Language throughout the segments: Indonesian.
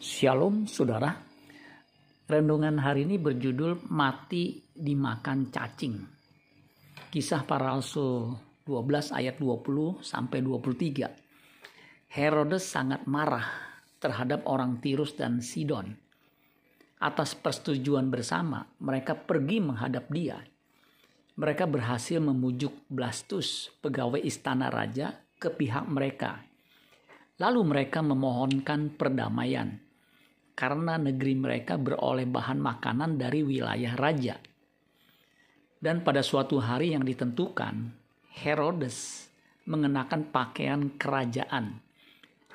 Shalom saudara. Renungan hari ini berjudul Mati dimakan cacing. Kisah para rasul 12 ayat 20 sampai 23. Herodes sangat marah terhadap orang Tirus dan Sidon. Atas persetujuan bersama, mereka pergi menghadap dia. Mereka berhasil memujuk Blastus, pegawai istana raja, ke pihak mereka. Lalu mereka memohonkan perdamaian karena negeri mereka beroleh bahan makanan dari wilayah raja. Dan pada suatu hari yang ditentukan, Herodes mengenakan pakaian kerajaan,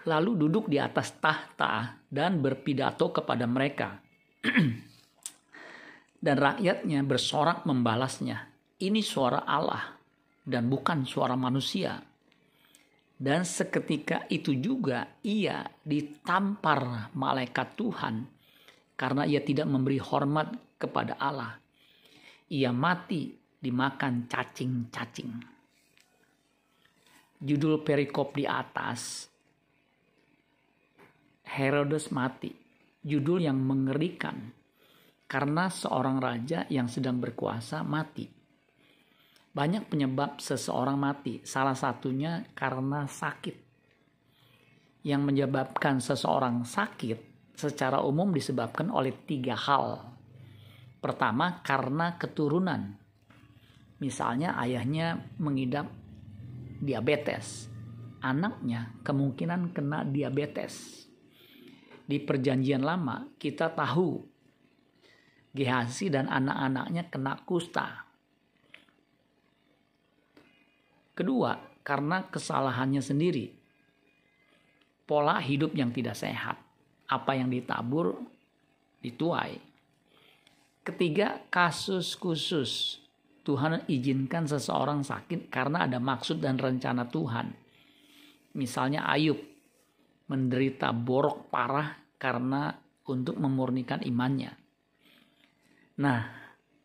lalu duduk di atas tahta dan berpidato kepada mereka. dan rakyatnya bersorak membalasnya, ini suara Allah dan bukan suara manusia. Dan seketika itu juga ia ditampar malaikat Tuhan karena ia tidak memberi hormat kepada Allah. Ia mati dimakan cacing-cacing. Judul perikop di atas Herodes mati. Judul yang mengerikan karena seorang raja yang sedang berkuasa mati. Banyak penyebab seseorang mati, salah satunya karena sakit. Yang menyebabkan seseorang sakit secara umum disebabkan oleh tiga hal. Pertama, karena keturunan. Misalnya ayahnya mengidap diabetes. Anaknya kemungkinan kena diabetes. Di perjanjian lama kita tahu Gehazi dan anak-anaknya kena kusta Kedua, karena kesalahannya sendiri. Pola hidup yang tidak sehat. Apa yang ditabur dituai. Ketiga, kasus khusus. Tuhan izinkan seseorang sakit karena ada maksud dan rencana Tuhan. Misalnya Ayub menderita borok parah karena untuk memurnikan imannya. Nah,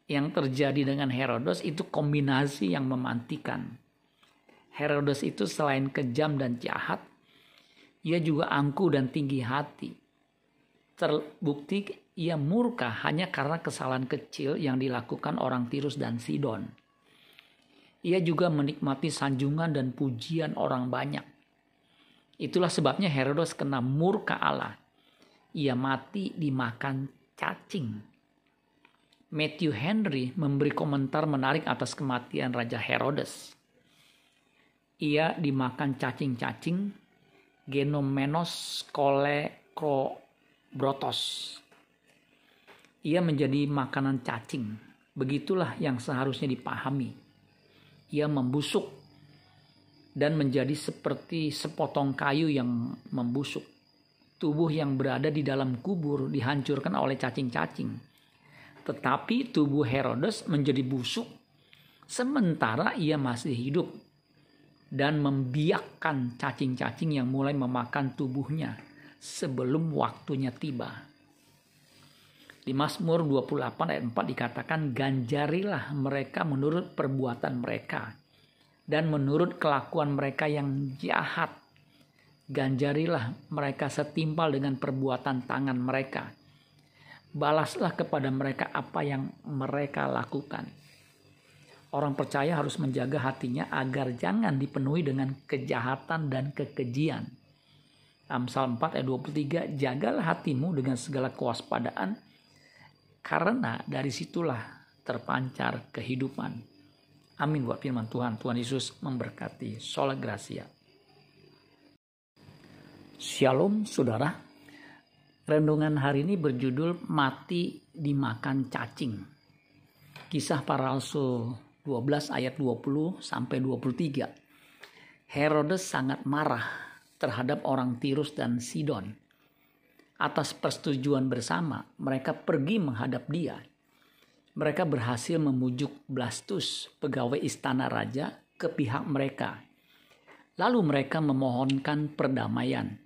yang terjadi dengan Herodos itu kombinasi yang memantikan. Herodes itu selain kejam dan jahat, ia juga angkuh dan tinggi hati. Terbukti ia murka hanya karena kesalahan kecil yang dilakukan orang Tirus dan Sidon. Ia juga menikmati sanjungan dan pujian orang banyak. Itulah sebabnya Herodes kena murka Allah. Ia mati dimakan cacing. Matthew Henry memberi komentar menarik atas kematian Raja Herodes ia dimakan cacing-cacing Genomenos brotos. Ia menjadi makanan cacing. Begitulah yang seharusnya dipahami. Ia membusuk dan menjadi seperti sepotong kayu yang membusuk. Tubuh yang berada di dalam kubur dihancurkan oleh cacing-cacing. Tetapi tubuh Herodes menjadi busuk sementara ia masih hidup dan membiakkan cacing-cacing yang mulai memakan tubuhnya sebelum waktunya tiba. Di Mazmur 28 ayat 4 dikatakan ganjarilah mereka menurut perbuatan mereka dan menurut kelakuan mereka yang jahat. Ganjarilah mereka setimpal dengan perbuatan tangan mereka. Balaslah kepada mereka apa yang mereka lakukan Orang percaya harus menjaga hatinya agar jangan dipenuhi dengan kejahatan dan kekejian. Amsal 4 ayat 23, jagalah hatimu dengan segala kewaspadaan, karena dari situlah terpancar kehidupan. Amin buat firman Tuhan. Tuhan Yesus memberkati. Sola Gracia. Shalom saudara. Rendungan hari ini berjudul Mati dimakan cacing. Kisah para rasul 12 ayat 20 sampai 23. Herodes sangat marah terhadap orang Tirus dan Sidon. Atas persetujuan bersama, mereka pergi menghadap dia. Mereka berhasil memujuk Blastus, pegawai istana raja, ke pihak mereka. Lalu mereka memohonkan perdamaian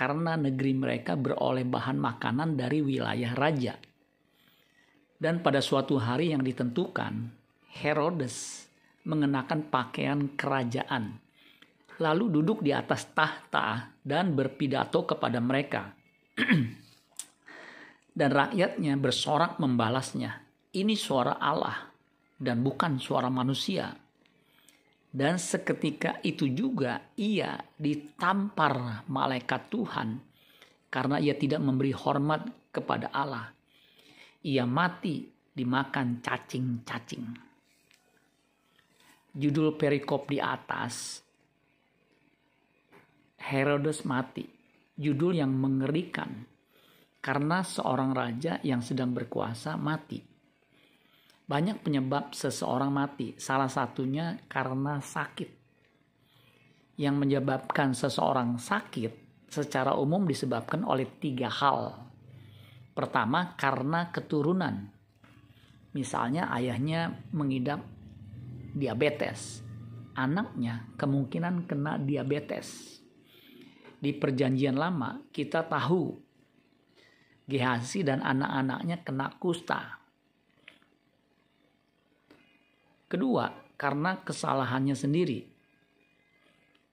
karena negeri mereka beroleh bahan makanan dari wilayah raja. Dan pada suatu hari yang ditentukan, Herodes mengenakan pakaian kerajaan, lalu duduk di atas tahta dan berpidato kepada mereka. Dan rakyatnya bersorak membalasnya. Ini suara Allah dan bukan suara manusia. Dan seketika itu juga ia ditampar malaikat Tuhan karena ia tidak memberi hormat kepada Allah. Ia mati dimakan cacing-cacing. Judul perikop di atas Herodes mati. Judul yang mengerikan karena seorang raja yang sedang berkuasa mati. Banyak penyebab seseorang mati, salah satunya karena sakit. Yang menyebabkan seseorang sakit secara umum disebabkan oleh tiga hal. Pertama, karena keturunan. Misalnya ayahnya mengidap diabetes, anaknya kemungkinan kena diabetes. Di perjanjian lama kita tahu Gehazi dan anak-anaknya kena kusta Kedua, karena kesalahannya sendiri.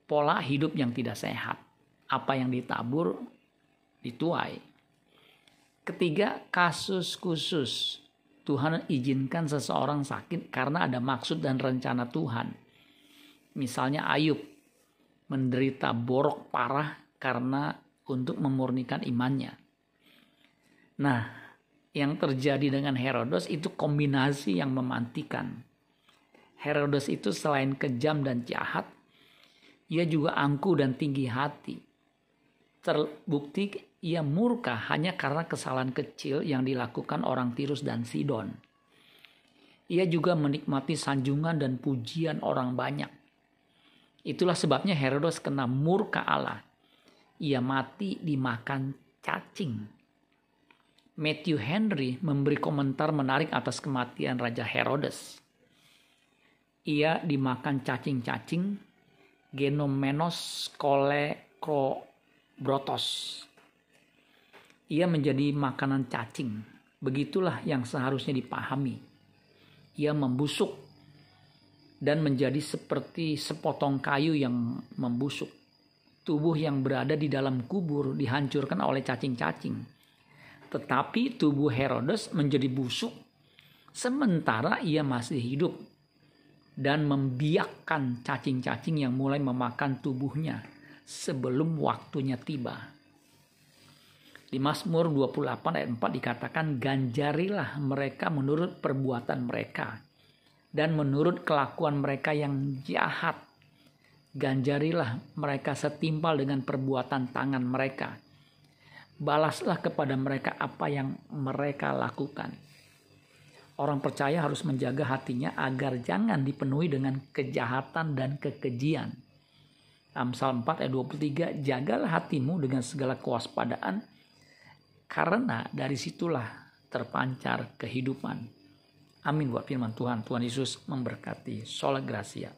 Pola hidup yang tidak sehat. Apa yang ditabur dituai. Ketiga, kasus khusus. Tuhan izinkan seseorang sakit karena ada maksud dan rencana Tuhan. Misalnya Ayub menderita borok parah karena untuk memurnikan imannya. Nah, yang terjadi dengan Herodos itu kombinasi yang memantikan. Herodes itu selain kejam dan jahat, ia juga angkuh dan tinggi hati. Terbukti ia murka hanya karena kesalahan kecil yang dilakukan orang Tirus dan Sidon. Ia juga menikmati sanjungan dan pujian orang banyak. Itulah sebabnya Herodes kena murka Allah. Ia mati dimakan cacing. Matthew Henry memberi komentar menarik atas kematian Raja Herodes ia dimakan cacing-cacing Genomenos brotos. Ia menjadi makanan cacing. Begitulah yang seharusnya dipahami. Ia membusuk dan menjadi seperti sepotong kayu yang membusuk. Tubuh yang berada di dalam kubur dihancurkan oleh cacing-cacing. Tetapi tubuh Herodes menjadi busuk sementara ia masih hidup dan membiakkan cacing-cacing yang mulai memakan tubuhnya sebelum waktunya tiba. Di Mazmur 28 ayat 4 dikatakan ganjarilah mereka menurut perbuatan mereka dan menurut kelakuan mereka yang jahat. Ganjarilah mereka setimpal dengan perbuatan tangan mereka. Balaslah kepada mereka apa yang mereka lakukan Orang percaya harus menjaga hatinya agar jangan dipenuhi dengan kejahatan dan kekejian. Amsal 4 ayat 23, jagalah hatimu dengan segala kewaspadaan, karena dari situlah terpancar kehidupan. Amin buat firman Tuhan. Tuhan Yesus memberkati. Sola Gracia.